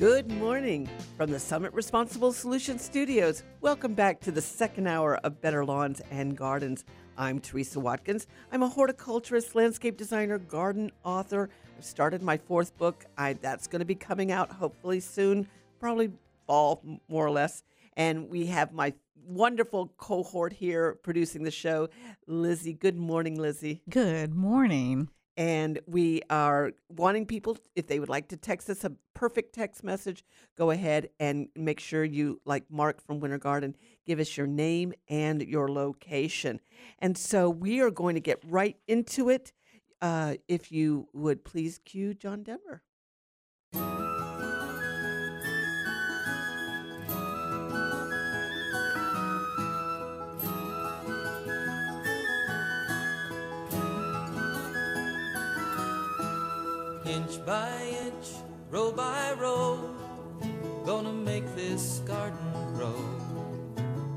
Good morning from the Summit Responsible Solutions Studios. Welcome back to the second hour of Better Lawns and Gardens. I'm Teresa Watkins. I'm a horticulturist, landscape designer, garden author. I've started my fourth book. I, that's going to be coming out hopefully soon, probably fall, more or less. And we have my wonderful cohort here producing the show, Lizzie. Good morning, Lizzie. Good morning. And we are wanting people, if they would like to text us a perfect text message, go ahead and make sure you, like Mark from Winter Garden, give us your name and your location. And so we are going to get right into it. Uh, if you would please cue John Denver. By inch, row by row, gonna make this garden grow.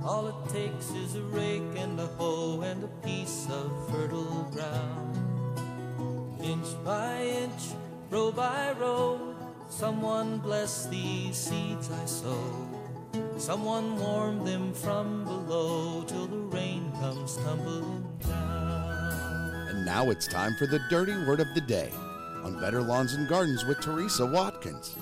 All it takes is a rake and a hoe and a piece of fertile ground. Inch by inch, row by row, someone bless these seeds I sow. Someone warm them from below till the rain comes tumbling down. And now it's time for the dirty word of the day on Better Lawns and Gardens with Teresa Watkins.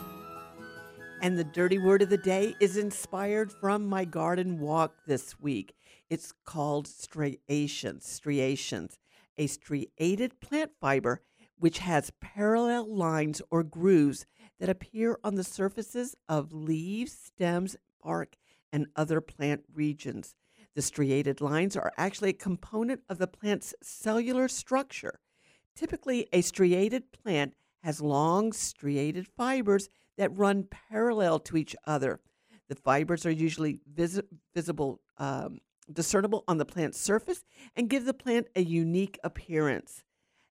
And the dirty word of the day is inspired from my garden walk this week. It's called striations. Striations, a striated plant fiber which has parallel lines or grooves that appear on the surfaces of leaves, stems, bark, and other plant regions. The striated lines are actually a component of the plant's cellular structure. Typically, a striated plant has long striated fibers that run parallel to each other. The fibers are usually vis- visible, um, discernible on the plant's surface, and give the plant a unique appearance.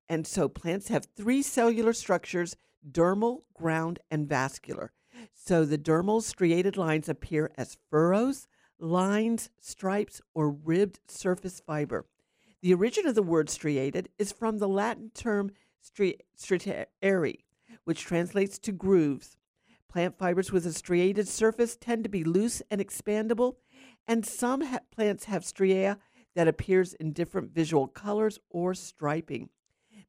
And so, plants have three cellular structures dermal, ground, and vascular. So, the dermal striated lines appear as furrows, lines, stripes, or ribbed surface fiber. The origin of the word striated is from the Latin term stri- striare, which translates to grooves. Plant fibers with a striated surface tend to be loose and expandable, and some ha- plants have stria that appears in different visual colors or striping.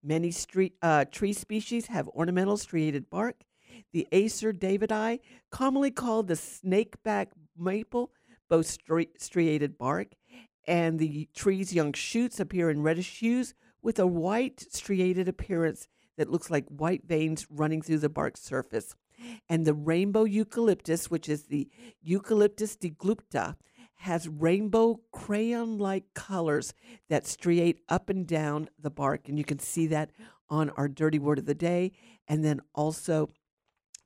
Many uh, tree species have ornamental striated bark. The Acer davidii, commonly called the snakebark maple, boasts stri- striated bark, and the tree's young shoots appear in reddish hues with a white striated appearance that looks like white veins running through the bark surface. And the rainbow eucalyptus, which is the Eucalyptus deglupta, has rainbow crayon like colors that striate up and down the bark. And you can see that on our dirty word of the day. And then also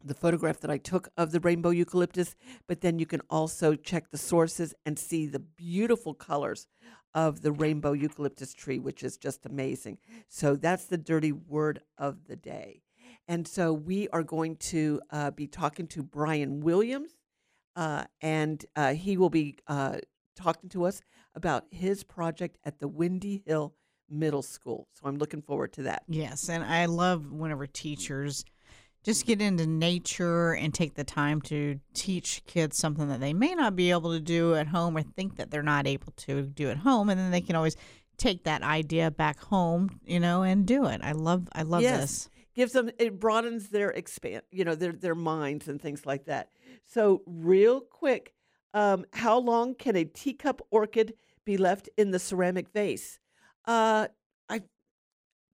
the photograph that I took of the rainbow eucalyptus, but then you can also check the sources and see the beautiful colors of the rainbow eucalyptus tree, which is just amazing. So that's the dirty word of the day. And so we are going to uh, be talking to Brian Williams, uh, and uh, he will be uh, talking to us about his project at the Windy Hill Middle School. So I'm looking forward to that. Yes, and I love whenever teachers just get into nature and take the time to teach kids something that they may not be able to do at home or think that they're not able to do at home and then they can always take that idea back home you know and do it. I love i love yes. this. Gives them it broadens their expand you know their their minds and things like that. So real quick um, how long can a teacup orchid be left in the ceramic vase? Uh, i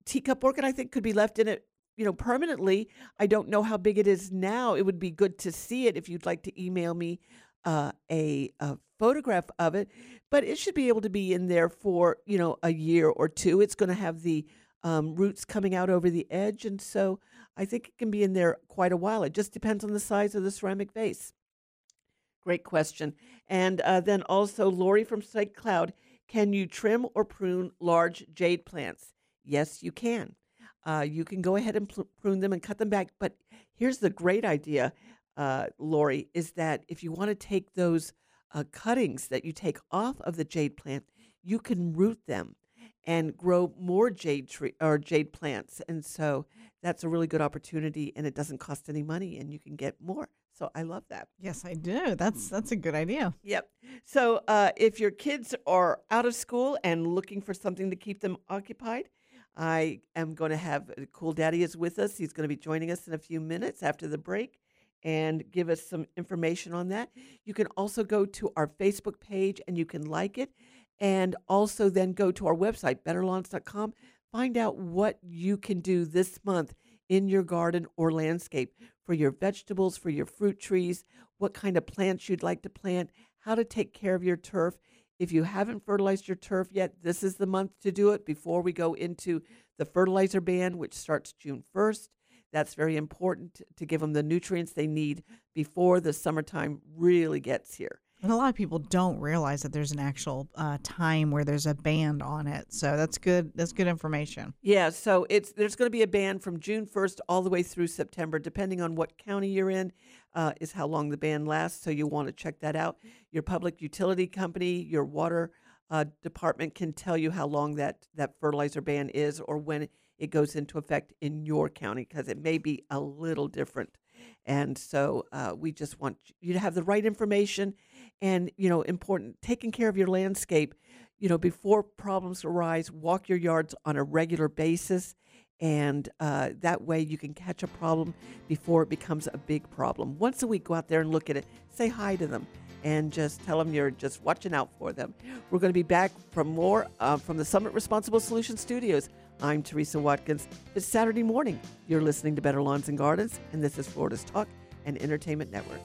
teacup orchid i think could be left in it you know, permanently. I don't know how big it is now. It would be good to see it if you'd like to email me uh, a, a photograph of it. But it should be able to be in there for, you know, a year or two. It's going to have the um, roots coming out over the edge. And so I think it can be in there quite a while. It just depends on the size of the ceramic vase. Great question. And uh, then also, Lori from St. Cloud, can you trim or prune large jade plants? Yes, you can. Uh, you can go ahead and prune them and cut them back. But here's the great idea, uh, Lori, is that if you want to take those uh, cuttings that you take off of the jade plant, you can root them. and grow more jade tree or jade plants. And so that's a really good opportunity and it doesn't cost any money and you can get more. So I love that. Yes, I do. That's that's a good idea. Yep. So uh, if your kids are out of school and looking for something to keep them occupied, I am going to have uh, Cool Daddy is with us. He's going to be joining us in a few minutes after the break and give us some information on that. You can also go to our Facebook page and you can like it and also then go to our website betterlawns.com find out what you can do this month in your garden or landscape for your vegetables, for your fruit trees, what kind of plants you'd like to plant, how to take care of your turf. If you haven't fertilized your turf yet, this is the month to do it before we go into the fertilizer ban, which starts June 1st. That's very important to give them the nutrients they need before the summertime really gets here. And a lot of people don't realize that there's an actual uh, time where there's a band on it. So that's good. That's good information. Yeah, so it's there's going to be a ban from June 1st all the way through September, depending on what county you're in, uh, is how long the ban lasts. So you want to check that out. Your public utility company, your water uh, department can tell you how long that that fertilizer ban is, or when it goes into effect in your county, because it may be a little different. And so uh, we just want you to have the right information and you know important taking care of your landscape you know before problems arise walk your yards on a regular basis and uh, that way you can catch a problem before it becomes a big problem. Once a week go out there and look at it say hi to them and just tell them you're just watching out for them. We're going to be back from more uh, from the summit responsible solutions studios. I'm teresa watkins. It's saturday morning. You're listening to better lawns and gardens and this is florida's talk and entertainment network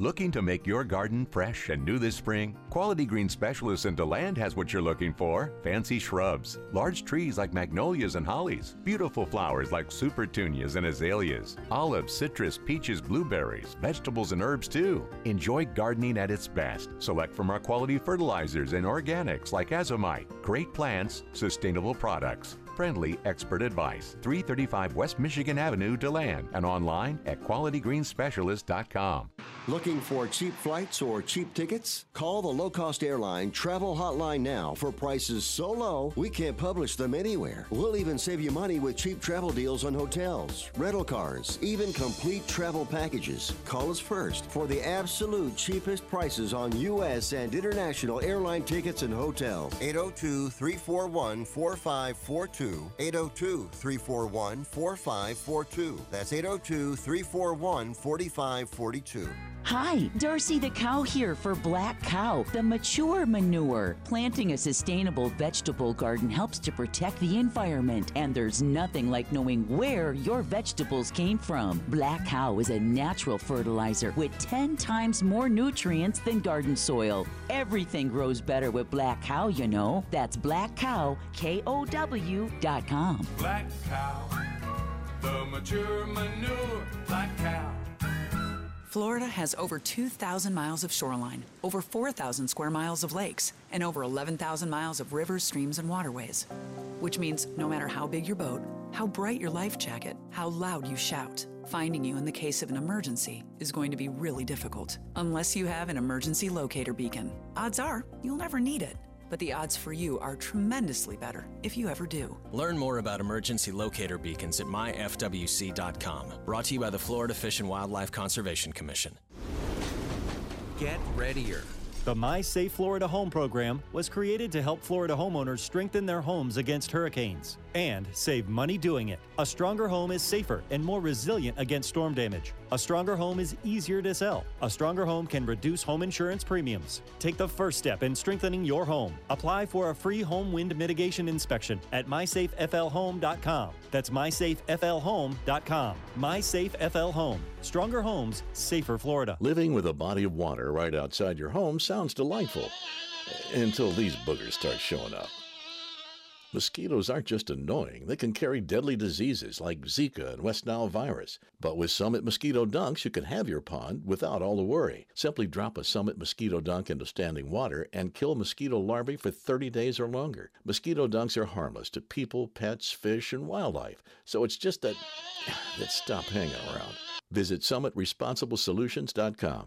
Looking to make your garden fresh and new this spring? Quality Green Specialists in DeLand has what you're looking for. Fancy shrubs, large trees like magnolias and hollies, beautiful flowers like supertunias and azaleas, olives, citrus, peaches, blueberries, vegetables and herbs too. Enjoy gardening at its best. Select from our quality fertilizers and organics like azomite. Great plants, sustainable products friendly expert advice. 335 West Michigan Avenue, DeLand, and online at qualitygreenspecialist.com. Looking for cheap flights or cheap tickets? Call the low cost airline travel hotline now for prices so low we can't publish them anywhere. We'll even save you money with cheap travel deals on hotels, rental cars, even complete travel packages. Call us first for the absolute cheapest prices on U.S. and international airline tickets and hotels. 802 341 4542. 802 341 4542. That's 802 341 4542. Hi, Darcy the cow here for Black Cow, the mature manure. Planting a sustainable vegetable garden helps to protect the environment, and there's nothing like knowing where your vegetables came from. Black Cow is a natural fertilizer with 10 times more nutrients than garden soil. Everything grows better with Black Cow, you know. That's Black Cow, K O W dot com. Black Cow, the mature manure, Black Cow. Florida has over 2,000 miles of shoreline, over 4,000 square miles of lakes, and over 11,000 miles of rivers, streams, and waterways. Which means no matter how big your boat, how bright your life jacket, how loud you shout, finding you in the case of an emergency is going to be really difficult. Unless you have an emergency locator beacon. Odds are you'll never need it but the odds for you are tremendously better if you ever do. Learn more about emergency locator beacons at myfwc.com. Brought to you by the Florida Fish and Wildlife Conservation Commission. Get readier. The My Safe Florida Home program was created to help Florida homeowners strengthen their homes against hurricanes and save money doing it. A stronger home is safer and more resilient against storm damage. A stronger home is easier to sell. A stronger home can reduce home insurance premiums. Take the first step in strengthening your home. Apply for a free home wind mitigation inspection at mysafeflhome.com. That's mysafeflhome.com. MySafeFL Home. Stronger homes, safer Florida. Living with a body of water right outside your home sounds delightful until these boogers start showing up. Mosquitoes aren't just annoying, they can carry deadly diseases like Zika and West Nile virus. But with Summit Mosquito Dunks, you can have your pond without all the worry. Simply drop a Summit Mosquito Dunk into standing water and kill mosquito larvae for 30 days or longer. Mosquito dunks are harmless to people, pets, fish, and wildlife, so it's just that, that stop hanging around. Visit summitresponsiblesolutions.com.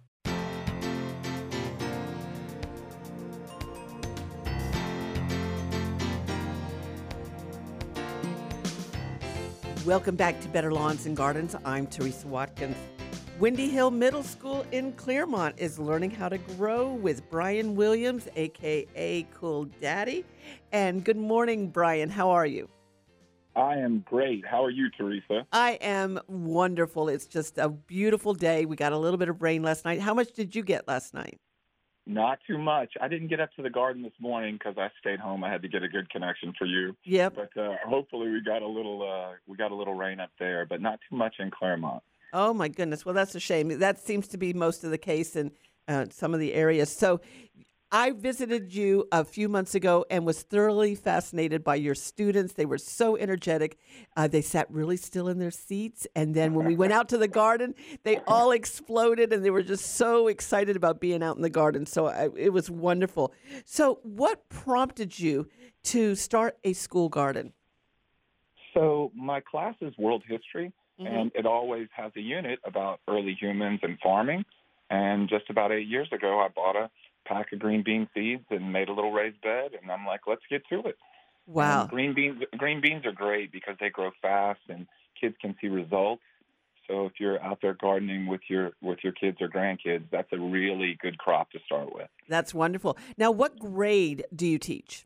Welcome back to Better Lawns and Gardens. I'm Teresa Watkins. Windy Hill Middle School in Clermont is learning how to grow with Brian Williams, aka Cool Daddy. And good morning, Brian. How are you? I am great. How are you, Teresa? I am wonderful. It's just a beautiful day. We got a little bit of rain last night. How much did you get last night? Not too much. I didn't get up to the garden this morning because I stayed home. I had to get a good connection for you. Yep. But uh, hopefully we got a little uh, we got a little rain up there, but not too much in Clermont. Oh my goodness. Well, that's a shame. That seems to be most of the case in uh, some of the areas. So, I visited you a few months ago and was thoroughly fascinated by your students. They were so energetic. Uh, they sat really still in their seats. And then when we went out to the garden, they all exploded and they were just so excited about being out in the garden. So I, it was wonderful. So, what prompted you to start a school garden? So, my class is world history, Mm-hmm. and it always has a unit about early humans and farming. And just about eight years ago, I bought a pack of green bean seeds and made a little raised bed, and I'm like, let's get to it. Wow. And green beans green beans are great because they grow fast and kids can see results. So if you're out there gardening with your with your kids or grandkids, that's a really good crop to start with. That's wonderful. Now, what grade do you teach?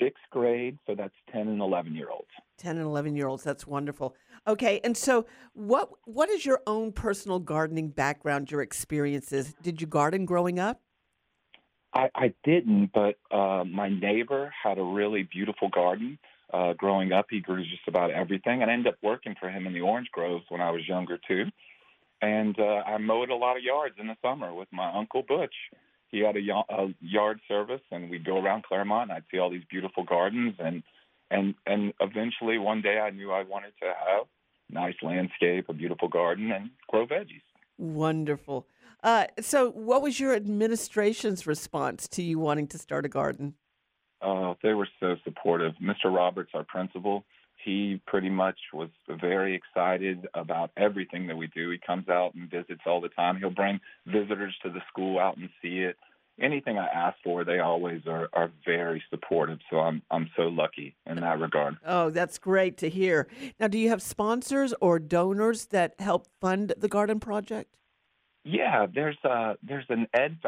Sixth grade, so that's ten and eleven year olds. 10 and 11 year olds that's wonderful okay and so what what is your own personal gardening background your experiences did you garden growing up I, I didn't, but uh, my neighbor had a really beautiful garden. Uh, growing up, he grew just about everything, and I ended up working for him in the orange groves when I was younger too. And uh, I mowed a lot of yards in the summer with my uncle Butch. He had a, y- a yard service, and we'd go around Clermont, and I'd see all these beautiful gardens, and and and eventually one day I knew I wanted to have nice landscape, a beautiful garden, and grow veggies. wonderful uh, so what was your administration's response to you wanting to start a garden Uh, they were so supportive. Mr. Roberts, our principal, he pretty much was very excited about everything that we do. He comes out and visits all the time. He'll bring visitors to the school out and see it. Anything I ask for, they always are, are very supportive. So I'm I'm so lucky in that regard. oh that's great to hear now do you have sponsors or donors that help fund the garden project Yeah, there's uh there's an Ed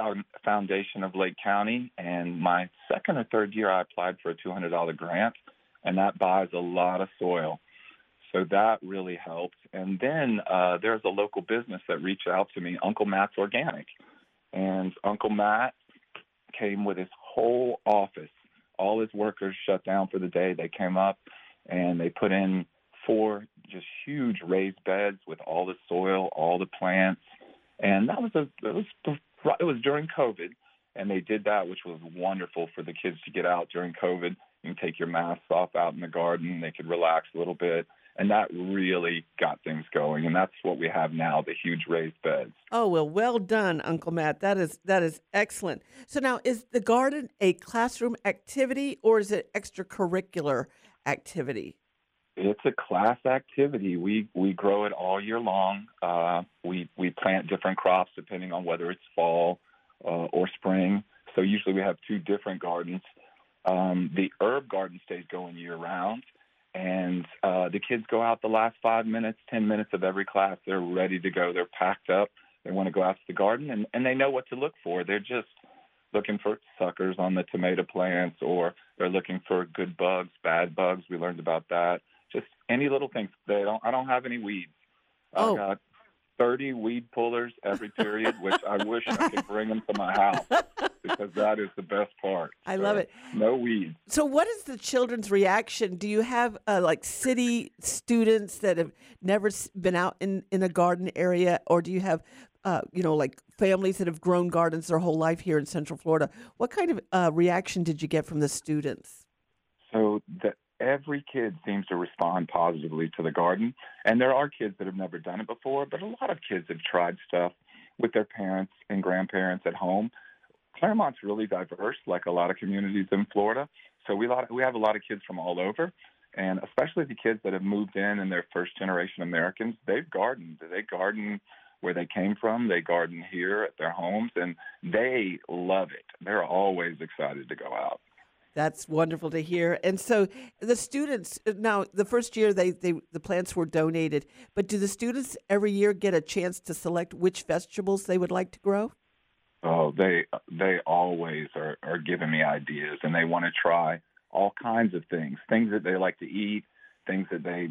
Foundation of Lake County, and my second or third year I applied for a two hundred dollar grant, and that buys a lot of soil, so that really helped. And then uh, there's a local business that reached out to me, Uncle Matt's Organic, and Uncle Matt came with his whole office. All his workers shut down for the day. They came up and they put in four just huge raised beds with all the soil, all the plants, and that was a it was it was during COVID, and they did that, which was wonderful for the kids to get out during COVID. Can take your masks off out in the garden. They could relax a little bit. And that really got things going. And that's what we have now, the huge raised beds. Oh well, well done, Uncle Matt. That is that is excellent. So now, is the garden a classroom activity or is it extracurricular activity? It's a class activity. We we grow it all year long. Uh, we we plant different crops depending on whether it's fall uh, or spring. So usually we have two different gardens. Um, the herb garden stays going year round, and uh, the kids go out the last five minutes, ten minutes of every class. They're ready to go. They're packed up. They want to go out to the garden, and, and they know what to look for. They're just looking for suckers on the tomato plants, or they're looking for good bugs, bad bugs. We learned about that. Just any little things. They don't. I don't have any weeds. Oh. I got 30 weed pullers every period, which I wish I could bring them to my house because that is the best part. I love it. No weeds. So, what is the children's reaction? Do you have uh, like city students that have never been out in, in a garden area, or do you have, uh, you know, like families that have grown gardens their whole life here in Central Florida? What kind of uh, reaction did you get from the students? So the, every kid seems to respond positively to the garden, and there are kids that have never done it before, but a lot of kids have tried stuff with their parents and grandparents at home. Clermont's really diverse, like a lot of communities in Florida. So we lot we have a lot of kids from all over, and especially the kids that have moved in and they're first generation Americans. They've gardened. They garden where they came from. They garden here at their homes, and they love it. They're always excited to go out. That's wonderful to hear. And so the students uh, now the first year they, they the plants were donated, but do the students every year get a chance to select which vegetables they would like to grow? Oh, they they always are, are giving me ideas, and they want to try all kinds of things, things that they like to eat, things that they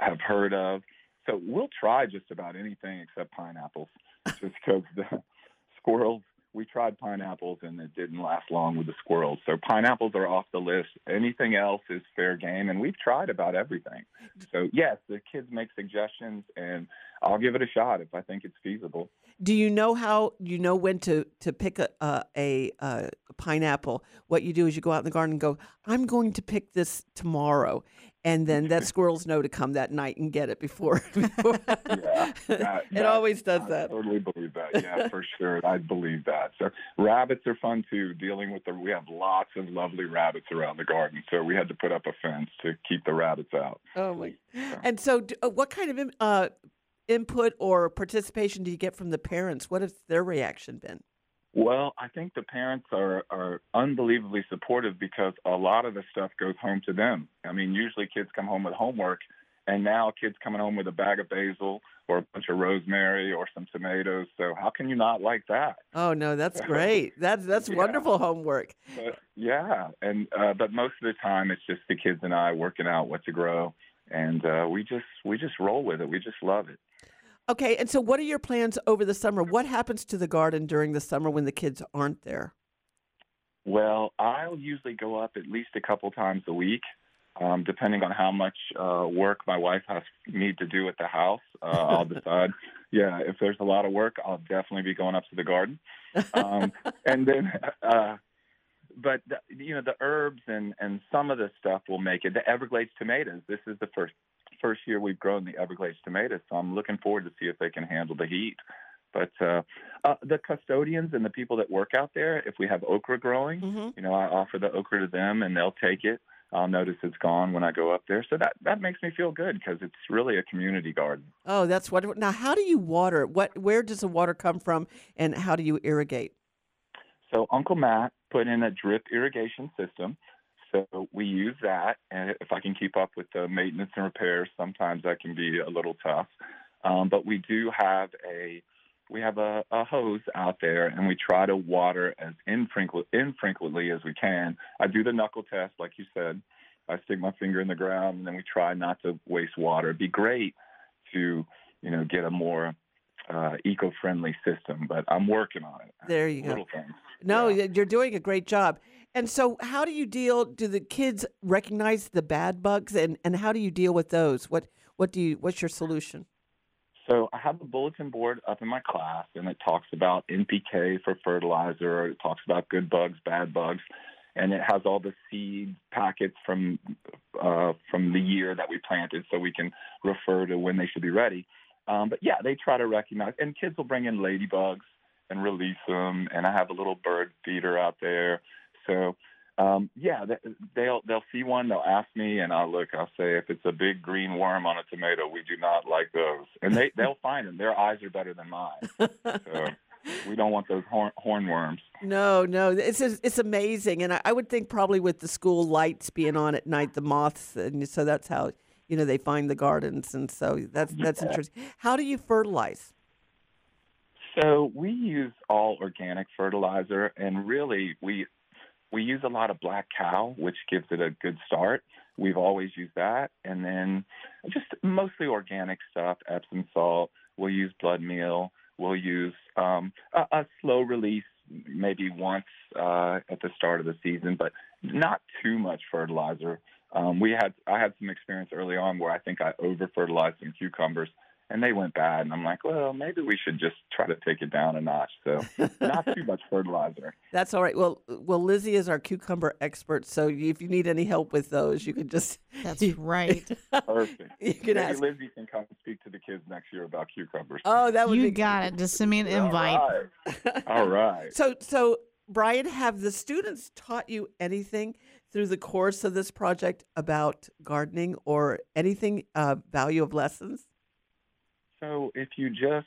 have heard of. So we'll try just about anything except pineapples, just because the squirrels. We tried pineapples and it didn't last long with the squirrels. So pineapples are off the list. Anything else is fair game, and we've tried about everything. So yes, the kids make suggestions, and I'll give it a shot if I think it's feasible. Do you know how you know when to to pick a a, a, pineapple? What you do is you go out in the garden and go, "I'm going to pick this tomorrow," and then that squirrels know to come that night and get it before. before. Yeah, that- it that- always does that. I that. totally believe that. Yeah, for sure. I believe that. So rabbits are fun too. Dealing with the we have lots of lovely rabbits around the garden, so we had to put up a fence to keep the rabbits out. Oh my! And so, d- uh, what kind of uh, input or participation do you get from the parents? What has their reaction been? Well, I think the parents are are unbelievably supportive because a lot of the stuff goes home to them. I mean, usually kids come home with homework, and now kids coming home with a bag of basil or a bunch of rosemary or some tomatoes. So how can you not like that? Oh no, that's great. That's that's wonderful homework. But yeah, and uh, but most of the time it's just the kids and I working out what to grow, and uh, we just we just roll with it. We just love it. Okay, and so what are your plans over the summer? What happens to the garden during the summer when the kids aren't there? Well, I'll usually go up at least a couple times a week, um, depending on how much uh, work my wife has need to do at the house. Uh, I'll decide. Yeah, if there's a lot of work, I'll definitely be going up to the garden. Um, and then, uh, but the, you know, the herbs and and some of the stuff will make it. The Everglades tomatoes. This is the first first year we've grown the Everglades tomatoes, so I'm looking forward to see if they can handle the heat. But uh, uh, the custodians and the people that work out there, if we have okra growing, you know, I offer the okra to them and they'll take it. I'll notice it's gone when I go up there. So that, that makes me feel good because it's really a community garden. Oh, that's wonderful. Now, how do you water? What where does the water come from and how do you irrigate? So Uncle Matt put in a drip irrigation system. So we use that, and if I can keep up with the maintenance and repairs, sometimes that can be a little tough. Um, but we do have a we have a, a hose out there, and we try to water as infrequent, infrequently as we can. I do the knuckle test, like you said. I stick my finger in the ground, and then we try not to waste water. It'd be great to you know get a more uh, eco-friendly system, but I'm working on it. There you go. Things. No, y- you're doing a great job. And so, how do you deal? Do the kids recognize the bad bugs, and, and how do you deal with those? What what do you? What's your solution? So I have a bulletin board up in my class, and it talks about NPK for fertilizer. It talks about good bugs, bad bugs, and it has all the seed packets from uh, from the year that we planted, so we can refer to when they should be ready. Um, but yeah, they try to recognize, and kids will bring in ladybugs and release them, and I have a little bird feeder out there. So um, yeah, they, they'll they'll see one, they'll ask me, and I'll look. I'll say if it's a big green worm on a tomato, we do not like those, and they they'll find them. Their eyes are better than mine. So we don't want those horn, hornworms. No, no, it's it's amazing, and I, I would think probably with the school lights being on at night, the moths, and so that's how you know they find the gardens, and so that's that's Yeah. interesting. How do you fertilize? So we use all organic fertilizer, and really we we use a lot of black cow, which gives it a good start. We've always used that, and then just mostly organic stuff, Epsom salt. We'll use blood meal. We'll use um, a, a slow release, maybe once uh, at the start of the season, but not too much fertilizer. Um, we had I had some experience early on where I think I over fertilized some cucumbers and they went bad. And I'm like, well, maybe we should just try to take it down a notch. So not too much fertilizer. That's all right. Well, well, Lizzie is our cucumber expert, so if you need any help with those, you can just. That's right. Perfect. You can maybe ask. Lizzie can come speak to the kids next year about cucumbers. Oh, that would you be got it. Just send me an invite. right. All right. So, so Brian, have the students taught you anything through the course of this project about gardening or anything uh, value of lessons? So if you just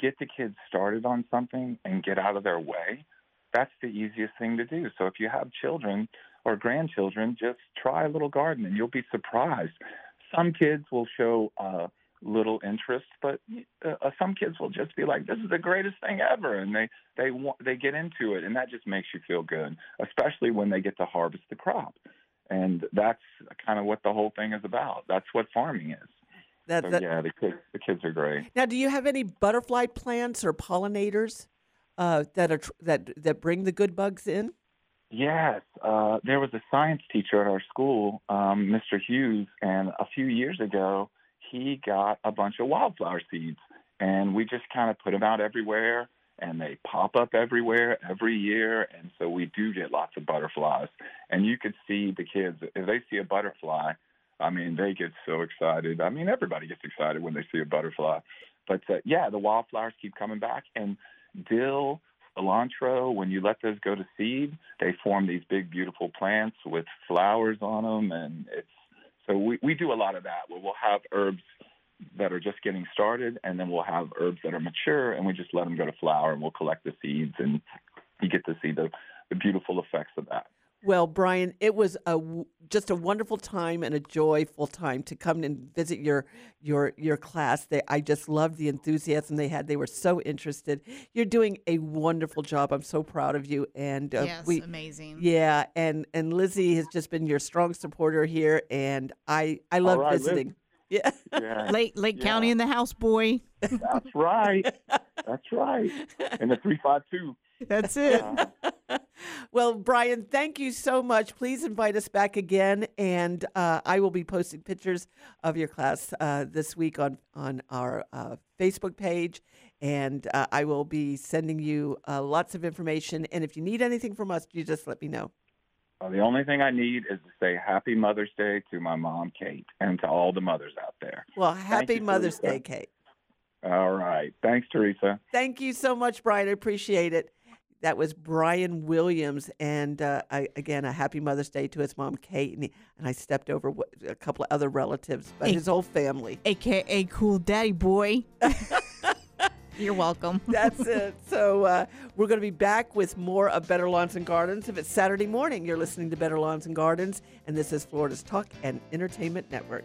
get the kids started on something and get out of their way, that's the easiest thing to do. So if you have children or grandchildren, just try a little garden and you'll be surprised. Some kids will show uh, little interest, but uh, some kids will just be like, "This is the greatest thing ever," and they they want they get into it, and that just makes you feel good, especially when they get to harvest the crop. And that's kind of what the whole thing is about. That's what farming is. That, so that- yeah, the kids the kids are great. Now, do you have any butterfly plants or pollinators uh, that are tr- that that bring the good bugs in? Yes, uh, there was a science teacher at our school, um, Mr. Hughes, and a few years ago, he got a bunch of wildflower seeds, and we just kind of put them out everywhere, and they pop up everywhere every year, and so we do get lots of butterflies. And you could see the kids if they see a butterfly, I mean, they get so excited. I mean, everybody gets excited when they see a butterfly. But uh, yeah, the wildflowers keep coming back, and dill, cilantro, when you let those go to seed, they form these big, beautiful plants with flowers on them, and it's so we we do a lot of that. Where we'll have herbs that are just getting started, and then we'll have herbs that are mature, and we just let them go to flower, and we'll collect the seeds, and you get to see the the beautiful effects of that. Well, Brian, it was a w- just a wonderful time and a joyful time to come and visit your your your class. They, I just loved the enthusiasm they had. They were so interested. You're doing a wonderful job. I'm so proud of you. And uh, Yes, we, amazing. Yeah, and and Lizzie has just been your strong supporter here, and I I love right, Liz. Yeah. Yeah. Lake Lake County in the house, boy. That's right. That's right. And the three five two. That's it. Well, Brian, thank you so much. Please invite us back again, and uh, I will be posting pictures of your class uh, this week on on our uh, Facebook page, and uh, I will be sending you uh, lots of information. And if you need anything from us, you just let me know. Uh, the only thing I need is to say Happy Mother's Day to my mom, Kate, and to all the mothers out there. Well, happy you, Mother's Teresa. Day, Kate. All right. Thanks, Teresa. Thank you so much, Brian. I appreciate it. That was Brian Williams, and uh, I, again, a happy Mother's Day to his mom, Kate, and, he, and I stepped over a couple of other relatives, but Hey. his whole family. AKA cool daddy boy. You're welcome. That's it. So uh, we're going to be back with more of Better Lawns and Gardens. If it's Saturday morning, you're listening to Better Lawns and Gardens, and this is Florida's Talk and Entertainment Network.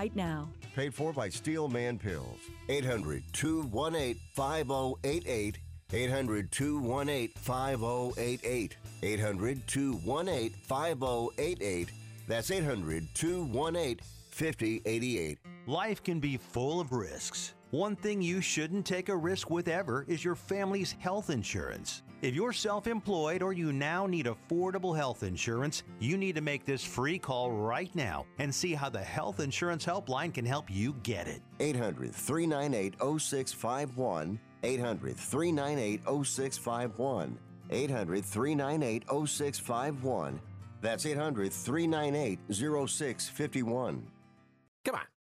right now. Paid for by Steelman Pills. 800 218 5088. 800 218 5088. 800 218 5088. That's 800 218 5088. Life can be full of risks. One thing you shouldn't take a risk with ever is your family's health insurance. If you're self employed or you now need affordable health insurance, you need to make this free call right now and see how the Health Insurance Helpline can help you get it. 800 398 0651. 800 398 0651. 800 398 0651. That's 800 398 0651. Come on,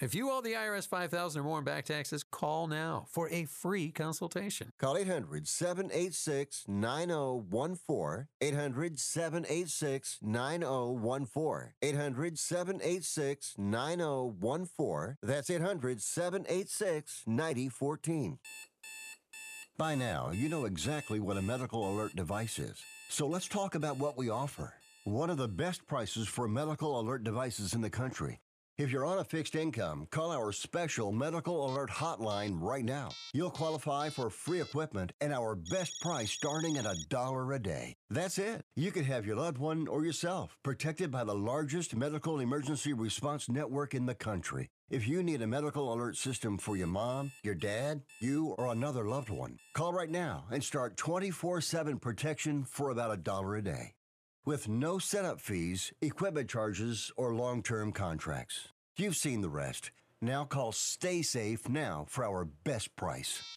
If you owe the IRS 5000 or more in back taxes, call now for a free consultation. Call 800 786 9014. 800 786 9014. 800 786 9014. That's 800 786 9014. By now, you know exactly what a medical alert device is. So let's talk about what we offer. One of the best prices for medical alert devices in the country. If you're on a fixed income, call our special medical alert hotline right now. You'll qualify for free equipment and our best price starting at a dollar a day. That's it. You could have your loved one or yourself protected by the largest medical emergency response network in the country. If you need a medical alert system for your mom, your dad, you, or another loved one, call right now and start 24 7 protection for about a dollar a day with no setup fees, equipment charges, or long term contracts. You've seen the rest. Now call Stay Safe now for our best price.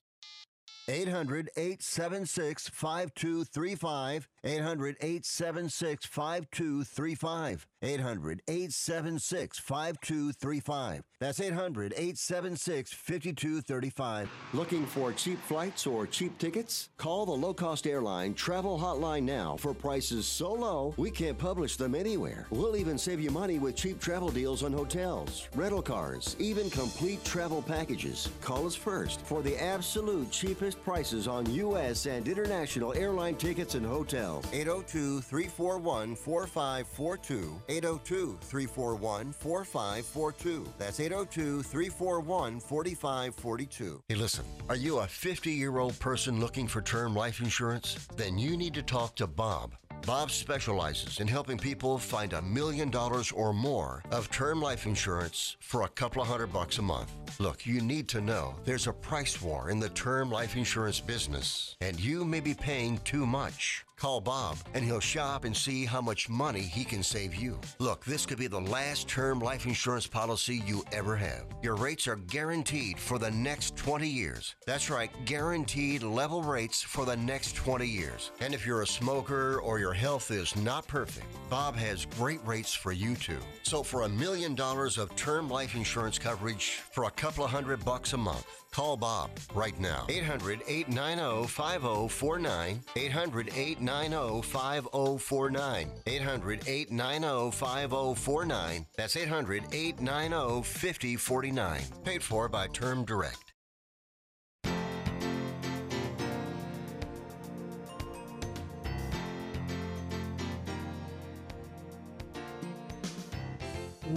800 876 5235. 800 876 5235. 800 876 5235. That's 800 876 5235. Looking for cheap flights or cheap tickets? Call the low cost airline travel hotline now for prices so low we can't publish them anywhere. We'll even save you money with cheap travel deals on hotels, rental cars, even complete travel packages. Call us first for the absolute cheapest prices on U.S. and international airline tickets and hotels. 802 341 4542. 802 341 4542. That's 802 341 4542. Hey, listen, are you a 50 year old person looking for term life insurance? Then you need to talk to Bob. Bob specializes in helping people find a million dollars or more of term life insurance for a couple of hundred bucks a month. Look, you need to know there's a price war in the term life insurance business, and you may be paying too much. Call Bob and he'll shop and see how much money he can save you. Look, this could be the last term life insurance policy you ever have. Your rates are guaranteed for the next 20 years. That's right, guaranteed level rates for the next 20 years. And if you're a smoker or your health is not perfect, Bob has great rates for you too. So for a million dollars of term life insurance coverage for a couple of hundred bucks a month, Call Bob right now. 800 890 5049. 800 890 890 5049. 800 890 5049. That's 800 890 5049. Paid for by Term Direct.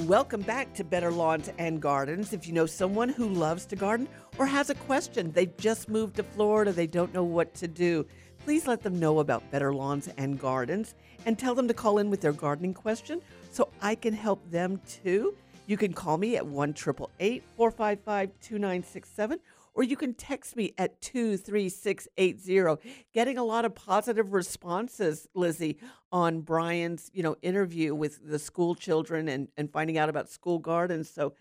Welcome back to Better Lawns and Gardens. If you know someone who loves to garden or has a question, they've just moved to Florida, they don't know what to do, please let them know about Better Lawns and Gardens and tell them to call in with their gardening question so I can help them too. You can call me at 1 455 2967 or you can text me at 23680. Getting a lot of positive responses, Lizzie, on Brian's, you know, interview with the school children and, and finding out about school gardens. So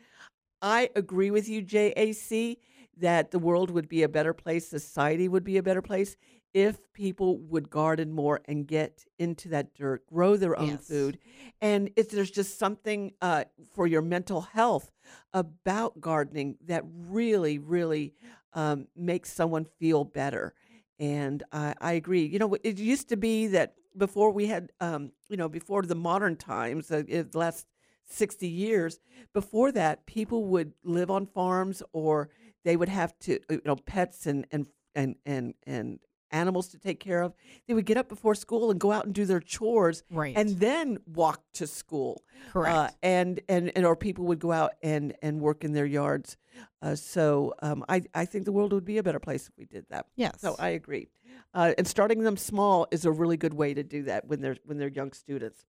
I agree with you, JAC, that the world would be a better place, society would be a better place if people would garden more and get into that dirt, grow their own Yes. food. And if there's just something uh, for your mental health about gardening that really, really um, makes someone feel better. And I, I agree. You know, it used to be that before we had, um, you know, before the modern times, uh, the last 60 years, before that, people would live on farms or they would have to, uh, you know, pets and, and, and, and, and animals to take care of. They would get up before school and go out and do their chores Right. and then walk to school. Correct. Uh, and, and, and, or people would go out and, and work in their yards. Uh, so um, I, I think the world would be a better place if we did that. Yes. So I agree. Uh, and starting them small is a really good way to do that when they're when they're young students.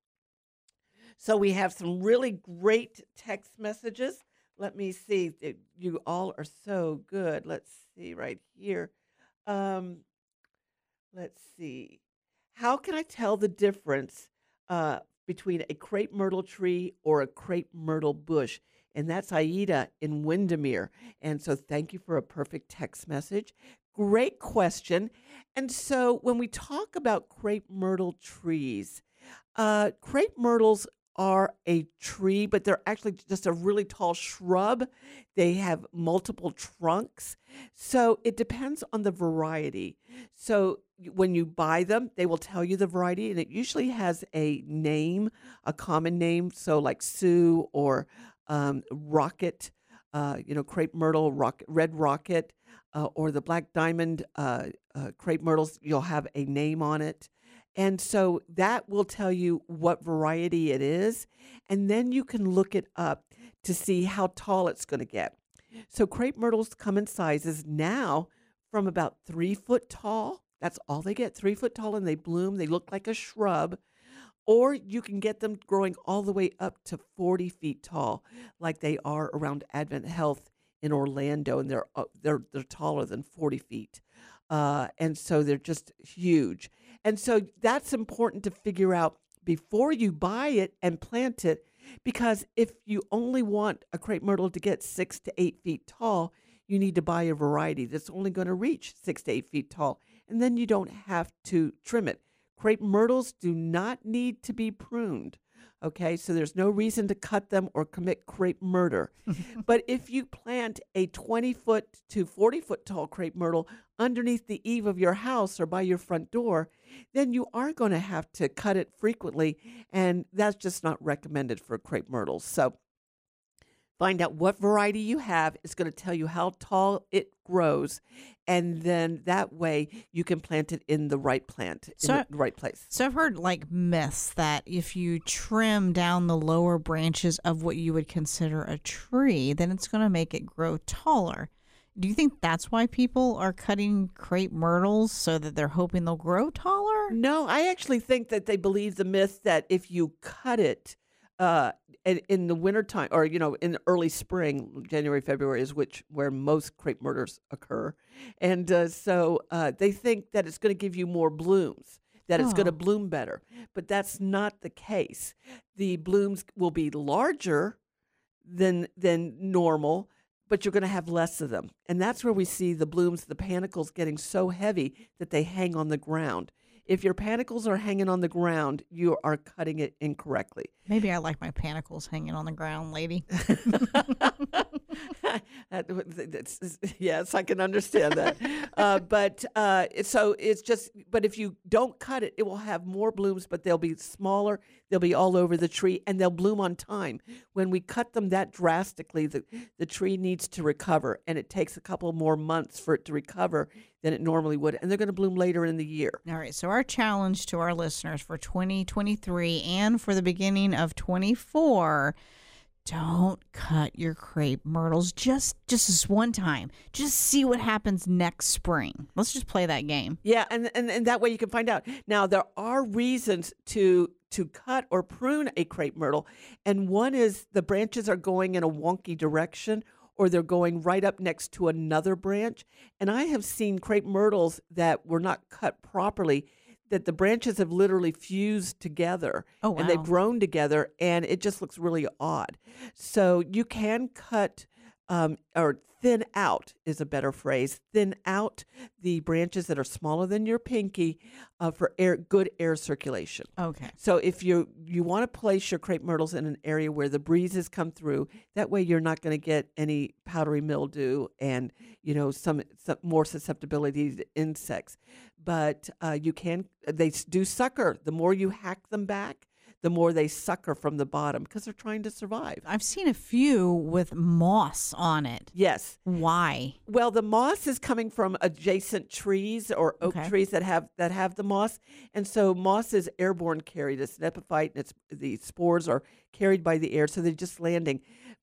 So we have some really great text messages. Let me see. You all are so good. Let's see right here. Um, let's see. How can I tell the difference uh, between a crepe myrtle tree or a crepe myrtle bush? And that's Aida in Windermere. And so thank you for a perfect text message. Great question. And so when we talk about crepe myrtle trees, uh, crepe myrtles are a tree, but they're actually just a really tall shrub. They have multiple trunks. So it depends on the variety. So when you buy them, they will tell you the variety, and it usually has a name, a common name. So like Sioux or um, Rocket, uh, you know, crepe myrtle, rock, red rocket, uh, or the black diamond uh, uh, crepe myrtles, you'll have a name on it. And so that will tell you what variety it is. And then you can look it up to see how tall it's going to get. So crepe myrtles come in sizes now from about three foot tall. That's all they get, three foot tall, and they bloom. They look like a shrub. Or you can get them growing all the way up to 40 feet tall, like they are around Advent Health in Orlando, and they're uh, they're they're taller than 40 feet, uh, and so they're just huge. And so that's important to figure out before you buy it and plant it, because if you only want a crepe myrtle to get six to eight feet tall, you need to buy a variety that's only going to reach six to eight feet tall, and then you don't have to trim it. Crepe myrtles do not need to be pruned. Okay, so there's no reason to cut them or commit crepe murder. but if you plant a 20 foot to 40 foot tall crepe myrtle underneath the eave of your house or by your front door, then you are going to have to cut it frequently, and that's just not recommended for crepe myrtles. So find out what variety you have. It's going to tell you how tall it grows, and then that way you can plant it in the right plant, in So- the right place. So I've heard like myths that if you trim down the lower branches of what you would consider a tree, then it's going to make it grow taller. Do you think that's why people are cutting crepe myrtles so that they're hoping they'll grow taller? No, I actually think that they believe the myth that if you cut it uh, in, the wintertime or, you know, in early spring, January, February is which where most crepe murders occur. And uh, so uh, they think that it's going to give you more blooms, that it's going to Oh. bloom better. But that's not the case. The blooms will be larger than than normal, but you're going to have less of them. And that's where we see the blooms, the panicles getting so heavy that they hang on the ground. If your panicles are hanging on the ground, you are cutting it incorrectly. Maybe I like my panicles hanging on the ground, lady. Yes, I can understand that. uh, but uh, so it's just, but if you don't cut it, it will have more blooms, but they'll be smaller. They'll be all over the tree and they'll bloom on time. When we cut them that drastically, the, the tree needs to recover and it takes a couple more months for it to recover than it normally would. And they're going to bloom later in the year. All right. So, our challenge to our listeners for 2023 and for the beginning of 24 don't cut your crepe myrtles just just this one time. Just see what happens next spring. Let's just play that game. Yeah, and, and and that way you can find out. Now there are reasons to to cut or prune a crepe myrtle, and one is the branches are going in a wonky direction or they're going right up next to another branch. And I have seen crepe myrtles that were not cut properly that the branches have literally fused together Oh, and they've grown together and it just looks really odd. So you can cut um, or thin out is a better phrase. Thin out the branches that are smaller than your pinky uh, for air, good air circulation. Okay. So if you you want to place your crepe myrtles in an area where the breezes come through, that way you're not going to get any powdery mildew and you know some, some more susceptibility to insects. But uh, you can they do sucker. The more you hack them back, the more they sucker from the bottom because they're trying to survive. I've seen a few with moss on it. Yes. Why? Well, the moss is coming from adjacent trees or oak Okay. trees that have that have the moss, and so moss is airborne carried. It's an epiphyte, and it's the spores are carried by the air, so they're just landing.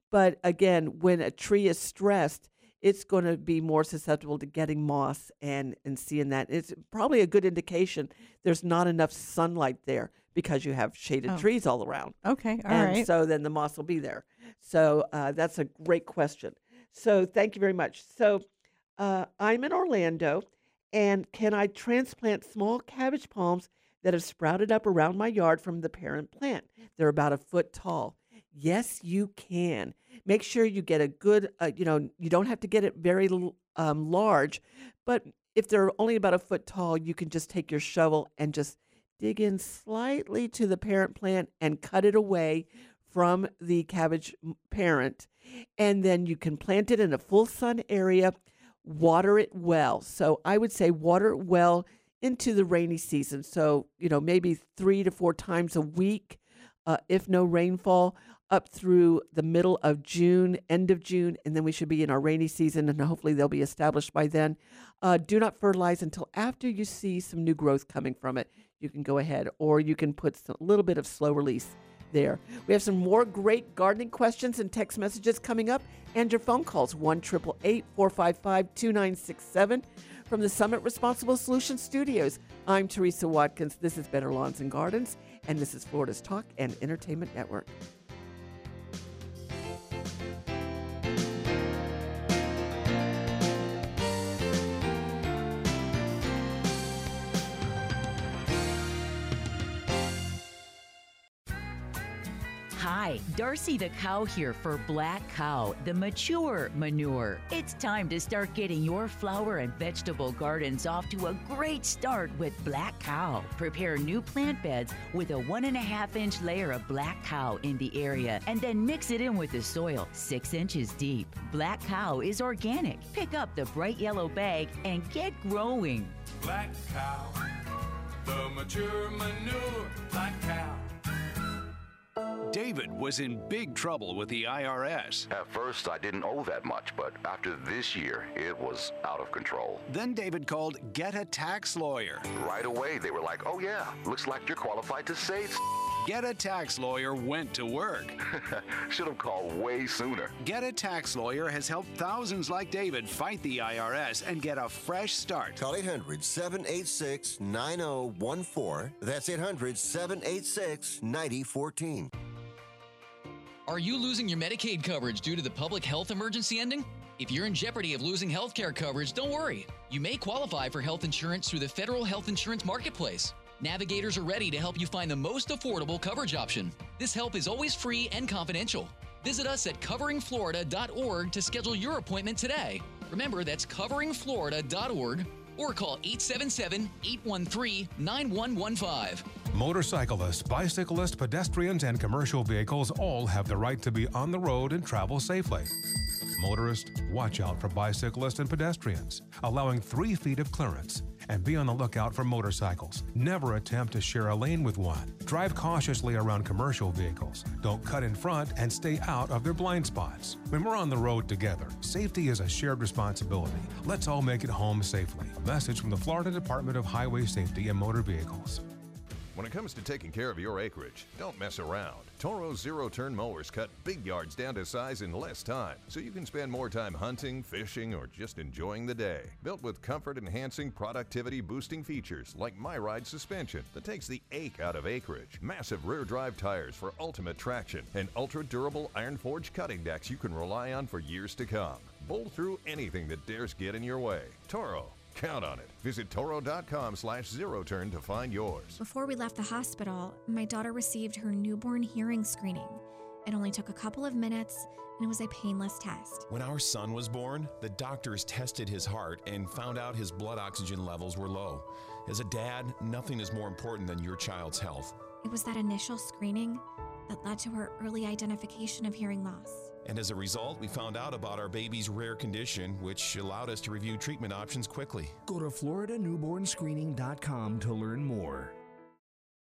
But again, when a tree is stressed, it's going to be more susceptible to getting moss and and seeing that. It's probably a good indication there's not enough sunlight there because you have shaded Oh. trees all around. Okay, all and right. so then the moss will be there. So uh, that's a great question. So thank you very much. So uh, I'm in Orlando, and can I transplant small cabbage palms that have sprouted up around my yard from the parent plant? They're about a foot tall. Yes, you can. Make sure you get a good, uh, you know, you don't have to get it very um, large, but if they're only about a foot tall, you can just take your shovel and just dig in slightly to the parent plant and cut it away from the cabbage parent. And then you can plant it in a full sun area, water it well. So I would say water it well into the rainy season. So, you know, maybe three to four times a week, uh, if no rainfall, up through the middle of June, end of June, and then we should be in our rainy season, and hopefully they'll be established by then. Uh, do not fertilize until after you see some new growth coming from it. You can go ahead, or you can put a little bit of slow release there. We have some more great gardening questions and text messages coming up, and your phone calls 1 455 2967 from the Summit Responsible Solutions Studios. I'm Teresa Watkins. This is Better Lawns and Gardens, and this is Florida's Talk and Entertainment Network. Hi, Darcy the cow here for Black Cow, the mature manure. It's time to start getting your flower and vegetable gardens off to a great start with Black Cow. Prepare new plant beds with a one and a half inch layer of Black Cow in the area and then mix it in with the soil, six inches deep. Black Cow is organic. Pick up the bright yellow bag and get growing. Black cow, the mature manure, black cow. David was in big trouble with the IRS. At first, I didn't owe that much, but after this year, it was out of control. Then David called Get a Tax Lawyer. Right away, they were like, oh, yeah, looks like you're qualified to say s-." Get a Tax Lawyer went to work. Should have called way sooner. Get a Tax Lawyer has helped thousands like David fight the IRS and get a fresh start. Call 800 786 9014. That's 800 786 9014. Are you losing your Medicaid coverage due to the public health emergency ending? If you're in jeopardy of losing health care coverage, don't worry. You may qualify for health insurance through the Federal Health Insurance Marketplace. Navigators are ready to help you find the most affordable coverage option. This help is always free and confidential. Visit us at coveringflorida.org to schedule your appointment today. Remember, that's coveringflorida.org or call 877 813 9115. Motorcyclists, bicyclists, pedestrians, and commercial vehicles all have the right to be on the road and travel safely. Motorists, watch out for bicyclists and pedestrians, allowing three feet of clearance, and be on the lookout for motorcycles. Never attempt to share a lane with one. Drive cautiously around commercial vehicles. Don't cut in front and stay out of their blind spots. When we're on the road together, safety is a shared responsibility. Let's all make it home safely. A message from the Florida Department of Highway Safety and Motor Vehicles. When it comes to taking care of your acreage, don't mess around. Toro zero turn mowers cut big yards down to size in less time, so you can spend more time hunting, fishing, or just enjoying the day. Built with comfort enhancing, productivity boosting features like My Ride suspension that takes the ache out of acreage, massive rear drive tires for ultimate traction, and ultra durable iron forged cutting decks you can rely on for years to come. Bowl through anything that dares get in your way. Toro. Count on it. Visit toro.com slash zero turn to find yours. Before we left the hospital, my daughter received her newborn hearing screening. It only took a couple of minutes and it was a painless test. When our son was born, the doctors tested his heart and found out his blood oxygen levels were low. As a dad, nothing is more important than your child's health. It was that initial screening that led to her early identification of hearing loss. And as a result, we found out about our baby's rare condition, which allowed us to review treatment options quickly. Go to FloridaNewbornScreening.com to learn more.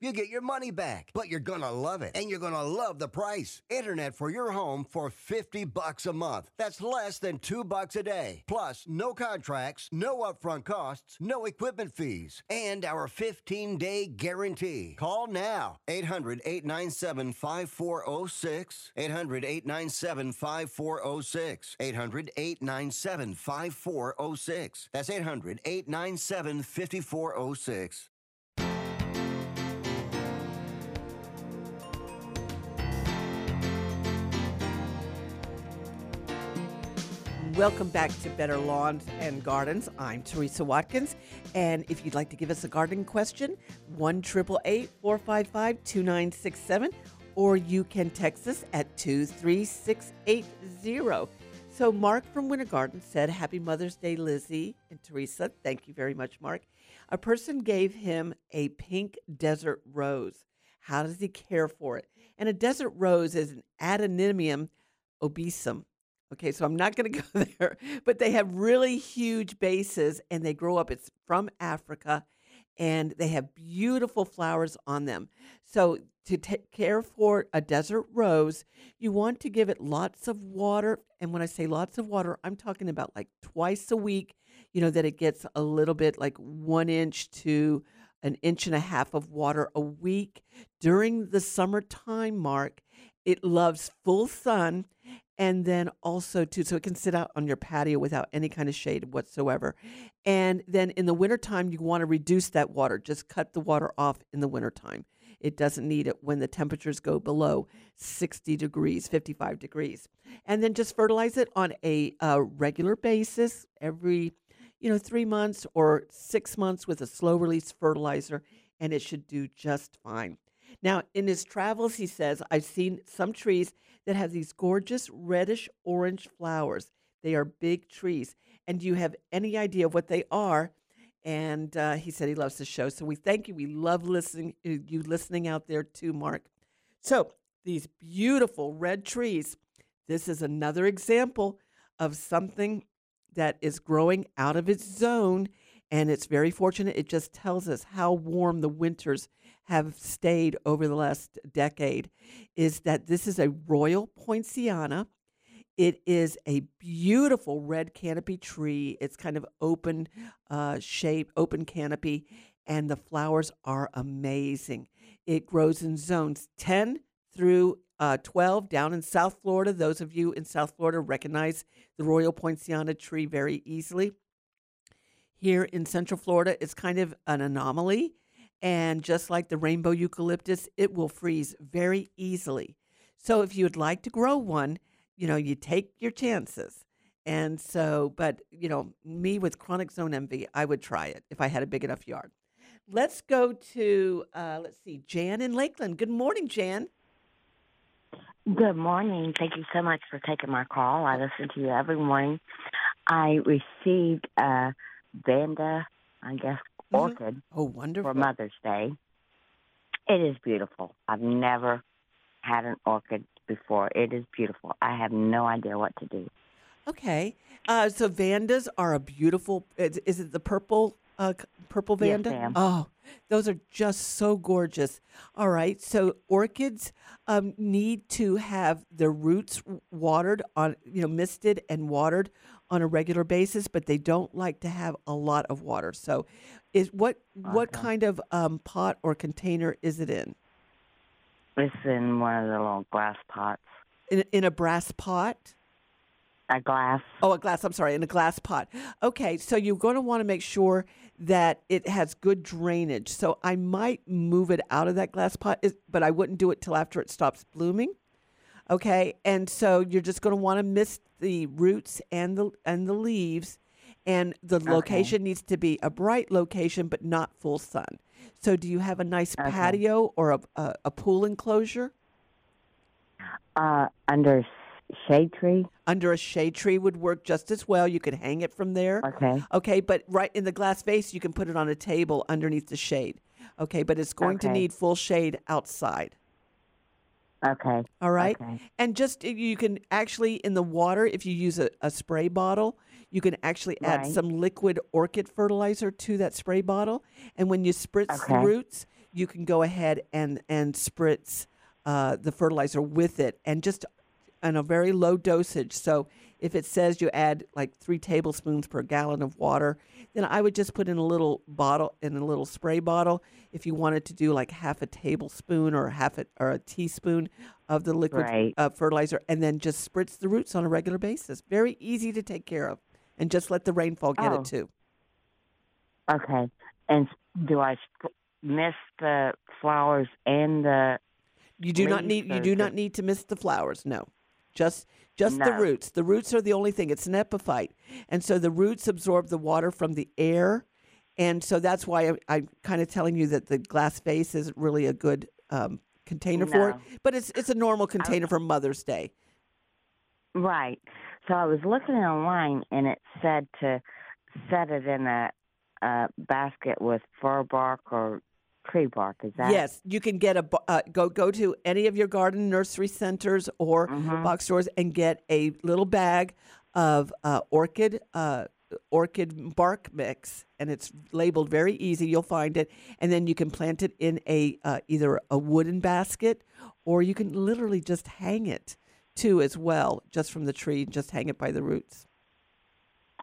you get your money back. But you're to love it and you're to love the price. Internet for your home for 50 bucks a month. That's less than 2 bucks a day. Plus, no contracts, no upfront costs, no equipment fees, and our 15-day guarantee. Call now. 800-897-5406. 800-897-5406. 800-897-5406. That's 800-897-5406. Welcome back to Better Lawns and Gardens. I'm Teresa Watkins. And if you'd like to give us a gardening question, 1 455 2967, or you can text us at 23680. So, Mark from Winter Garden said, Happy Mother's Day, Lizzie and Teresa. Thank you very much, Mark. A person gave him a pink desert rose. How does he care for it? And a desert rose is an Adenium obesum. Okay, so I'm not going to go there, but they have really huge bases and they grow up. It's from Africa and they have beautiful flowers on them. So, to take care for a desert rose, you want to give it lots of water. And when I say lots of water, I'm talking about like twice a week, you know, that it gets a little bit like one inch to an inch and a half of water a week during the summertime mark. It loves full sun and then also too so it can sit out on your patio without any kind of shade whatsoever. And then in the wintertime you want to reduce that water just cut the water off in the wintertime. It doesn't need it when the temperatures go below 60 degrees 55 degrees. And then just fertilize it on a uh, regular basis every you know three months or six months with a slow release fertilizer and it should do just fine. Now, in his travels, he says, I've seen some trees that have these gorgeous reddish orange flowers. They are big trees. And do you have any idea what they are? And uh, he said he loves the show. So we thank you. We love listening uh, you listening out there too, Mark. So these beautiful red trees. This is another example of something that is growing out of its zone. And it's very fortunate. It just tells us how warm the winters have stayed over the last decade is that this is a royal poinciana. It is a beautiful red canopy tree. It's kind of open uh, shape, open canopy, and the flowers are amazing. It grows in zones 10 through uh, 12 down in South Florida. Those of you in South Florida recognize the royal poinciana tree very easily. Here in Central Florida, it's kind of an anomaly and just like the rainbow eucalyptus, it will freeze very easily. So if you would like to grow one, you know, you take your chances. And so, but, you know, me with chronic zone envy, I would try it if I had a big enough yard. Let's go to, uh, let's see, Jan in Lakeland. Good morning, Jan. Good morning. Thank you so much for taking my call. I listen to you every morning. I received a Vanda, I guess, orchid oh, wonderful. for Mother's Day. It is beautiful. I've never had an orchid before. It is beautiful. I have no idea what to do. Okay. Uh, so Vandas are a beautiful. Is, is it the purple? Uh, purple Yes, Vanda. ma'am. Oh, those are just so gorgeous. All right. So orchids um, need to have their roots watered on, you know, misted and watered on a regular basis, but they don't like to have a lot of water. So, is what what Okay. kind of um, pot or container is it in? It's in one of the little glass pots. In, in a brass pot. A glass. Oh, a glass. I'm sorry, in a glass pot. Okay, so you're going to want to make sure that it has good drainage. So I might move it out of that glass pot, but I wouldn't do it till after it stops blooming. Okay, and so you're just going to want to mist the roots and the and the leaves, and the Okay. location needs to be a bright location, but not full sun. So, do you have a nice Okay. patio or a, a, a pool enclosure? Uh, under shade tree. Under a shade tree would work just as well. You could hang it from there. Okay. Okay, but right in the glass vase, you can put it on a table underneath the shade. Okay, but it's going to need full shade outside. Okay. All right. Okay. And just you can actually in the water, if you use a, a spray bottle, you can actually add Right. some liquid orchid fertilizer to that spray bottle. And when you spritz the roots, you can go ahead and and spritz uh, the fertilizer with it, and just in a very low dosage. So if it says you add like three tablespoons per gallon of water, then I would just put in a little bottle in a little spray bottle. If you wanted to do like half a tablespoon or half a or a teaspoon of the liquid Right. uh, fertilizer, and then just spritz the roots on a regular basis. Very easy to take care of, and just let the rainfall get Oh. it too. Okay. And do I sp- miss the flowers and the? You do not need you do not need to miss the flowers. No, just just the roots. The roots are the only thing. It's an epiphyte, and so the roots absorb the water from the air, and so that's why I, I'm kind of telling you that the glass vase isn't really a good um, container for it. But it's it's a normal container for Mother's Day. Right. So I was looking online, and it said to set it in a, a basket with fir bark or tree bark. Is that? Yes, you can get a uh, go go to any of your garden nursery centers or Mm-hmm. box stores and get a little bag of uh, orchid uh, orchid bark mix, and it's labeled very easy. You'll find it, and then you can plant it in a uh, either a wooden basket or you can literally just hang it too as well, just from the tree. Just hang it by the roots.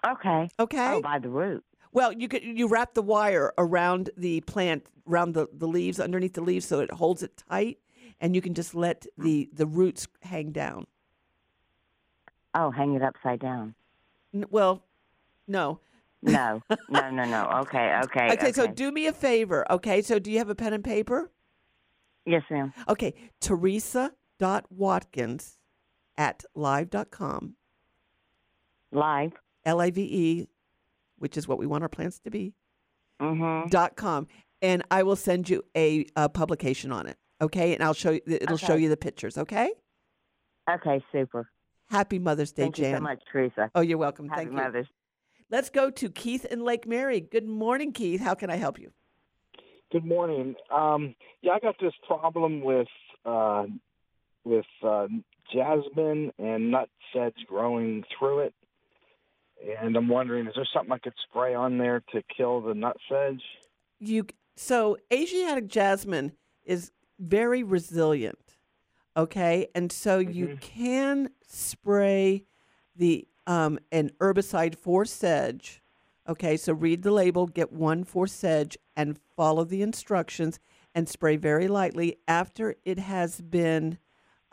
Okay. Okay. Oh, by the root. Well, you could you wrap the wire around the plant, around the, the leaves, underneath the leaves, so it holds it tight, and you can just let the the roots hang down. Oh, hang it upside down. N- Well, no. No, no, no, no. Okay, okay. Okay, so do me a favor. Okay, so do you have a pen and paper? Yes, ma'am. Okay, Teresa.Watkins at live.com. Live. L I V E, which is what we want our plants to be. Mm-hmm. dot com, and I will send you a, uh publication on it. Okay, and I'll show you. It'll show you the pictures. Okay. Okay, super. Happy Mother's Day, Thank you Jan. so much, Teresa. Oh, you're welcome. Happy Thank you. Mother's. Let's go to Keith in Lake Mary. Good morning, Keith. How can I help you? Good morning. Um, yeah, I got this problem with uh, with uh, jasmine and nut sedge growing through it, and I'm wondering, is there something I could spray on there to kill the nut sedge? You so Asiatic jasmine is very resilient. Okay, and so you can spray the um, an herbicide for sedge. Okay, so read the label, get one for sedge, and follow the instructions, and spray very lightly after it has been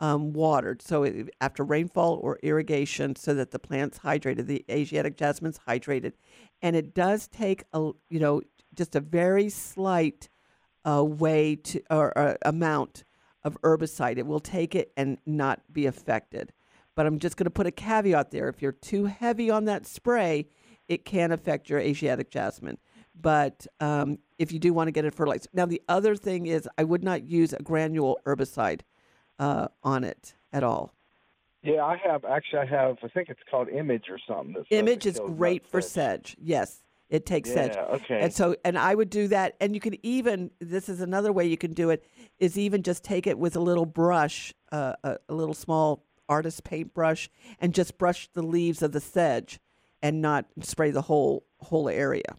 um, watered. So it, after rainfall or irrigation, so that the plant's hydrated. The Asiatic jasmine's hydrated, and it does take a you know just a very slight uh, way to or, amount of herbicide. It will take it and not be affected. But I'm just going to put a caveat there. If you're too heavy on that spray, it can affect your Asiatic jasmine. But um, if you do want to get it fertilized, now the other thing is I would not use a granule herbicide uh, on it at all. Yeah, I have actually. I have. I think it's called Image or something. that Image is great for sedge. sedge. Yes, It takes sedge. Yeah, okay. And so, and I would do that. And you can even, this is another way you can do it, is even just take it with a little brush, uh, a, a little small artist paintbrush, and just brush the leaves of the sedge, and not spray the whole whole area.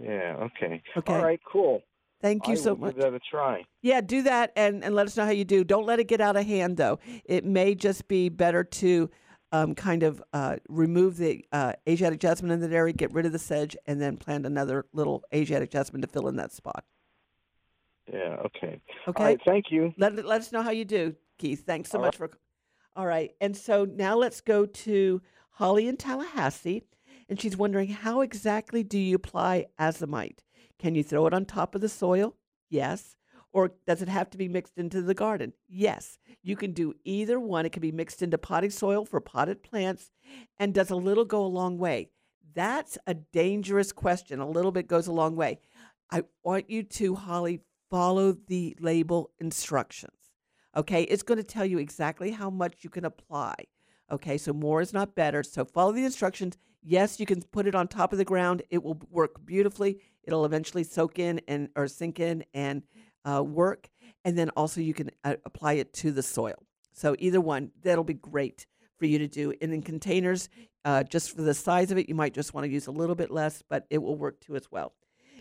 Yeah. Okay. Okay. All right. Cool. Thank you I so much. Give that a try. Yeah, do that and, and let us know how you do. Don't let it get out of hand, though. It may just be better to um, kind of uh, remove the uh, Asiatic jasmine in the area, get rid of the sedge, and then plant another little Asiatic jasmine to fill in that spot. Yeah. Okay. Okay. All right. Thank you. Let, let us know how you do, Keith. Thanks so All much for. All right. And so now let's go to Holly in Tallahassee. And she's wondering how exactly do you apply azomite? Can you throw it on top of the soil? Yes. Or does it have to be mixed into the garden? Yes. You can do either one. It can be mixed into potting soil for potted plants. And does a little go a long way? That's a dangerous question. A little bit goes a long way. I want you to, Holly, follow the label instructions. Okay, it's going to tell you exactly how much you can apply. Okay, so more is not better. So follow the instructions. Yes, you can put it on top of the ground. It will work beautifully. It'll eventually soak in and or sink in and uh, work. And then also you can uh, apply it to the soil. So either one, that'll be great for you to do. And in containers, uh, just for the size of it, you might just want to use a little bit less, but it will work too as well.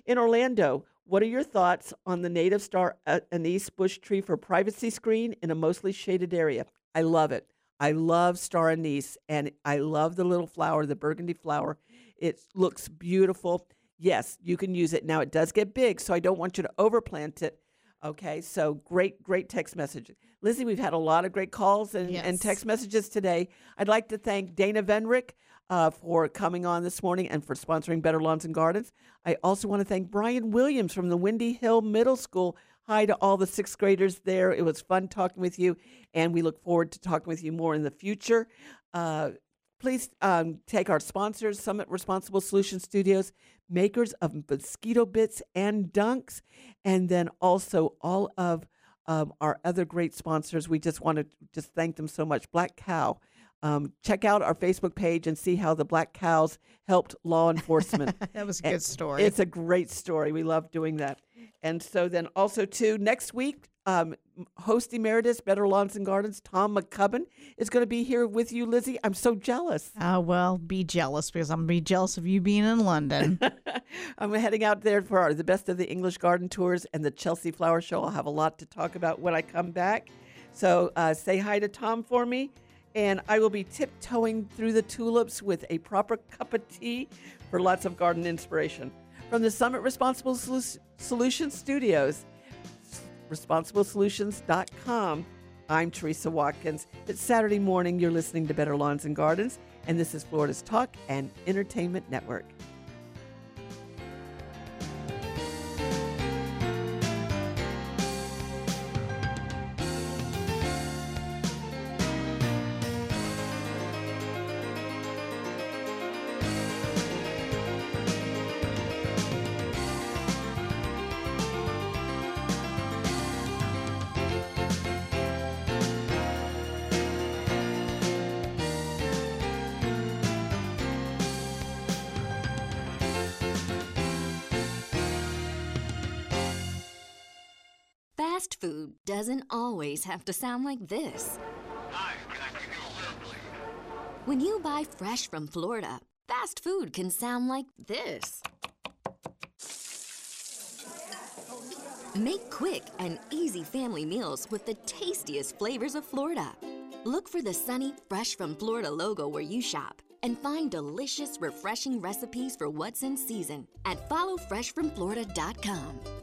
In Orlando, what are your thoughts on the native star uh, anise bush tree for privacy screen in a mostly shaded area? I love it. I love star anise and I love the little flower, the burgundy flower. It looks beautiful. Yes, you can use it. Now it does get big, so I don't want you to overplant it. Okay, so great, great text message. Lizzie, we've had a lot of great calls and, and text messages today. I'd like to thank Dana Venrick uh, for coming on this morning and for sponsoring Better Lawns and Gardens. I also want to thank Brian Williams from the Windy Hill Middle School. Hi to all the sixth graders there. It was fun talking with you, and we look forward to talking with you more in the future. Uh, please um, take our sponsors, Summit Responsible Solution Studios, makers of mosquito bits and dunks, and then also all of um, our other great sponsors. We just want to just thank them so much. Black Cow. Um, check out our Facebook page and see how the Black Cows helped law enforcement. That was a And good story. It's a great story. We love doing that. And so then also too next week, um, host emeritus Better Lawns and Gardens Tom MacCubbin is going to be here with you, Lizzie. I'm so jealous. Uh, well, be jealous because I'm gonna be jealous of you being in London. I'm heading out there for our, the best of the English garden tours and the Chelsea Flower Show. I'll have a lot to talk about when I come back. So uh, say hi to Tom for me. And I will be tiptoeing through the tulips with a proper cup of tea for lots of garden inspiration. From the Summit Responsible Solu- Solutions Studios, responsiblesolutions.com. I'm Teresa Watkins. It's Saturday morning. You're listening to Better Lawns and Gardens, and this is Florida's Talk and Entertainment Network. Fast food doesn't always have to sound like this. When you buy fresh from Florida, fast food can sound like this. Make quick and easy family meals with the tastiest flavors of Florida. Look for the sunny Fresh from Florida logo where you shop and find delicious, refreshing recipes for what's in season at followfreshfromflorida.com.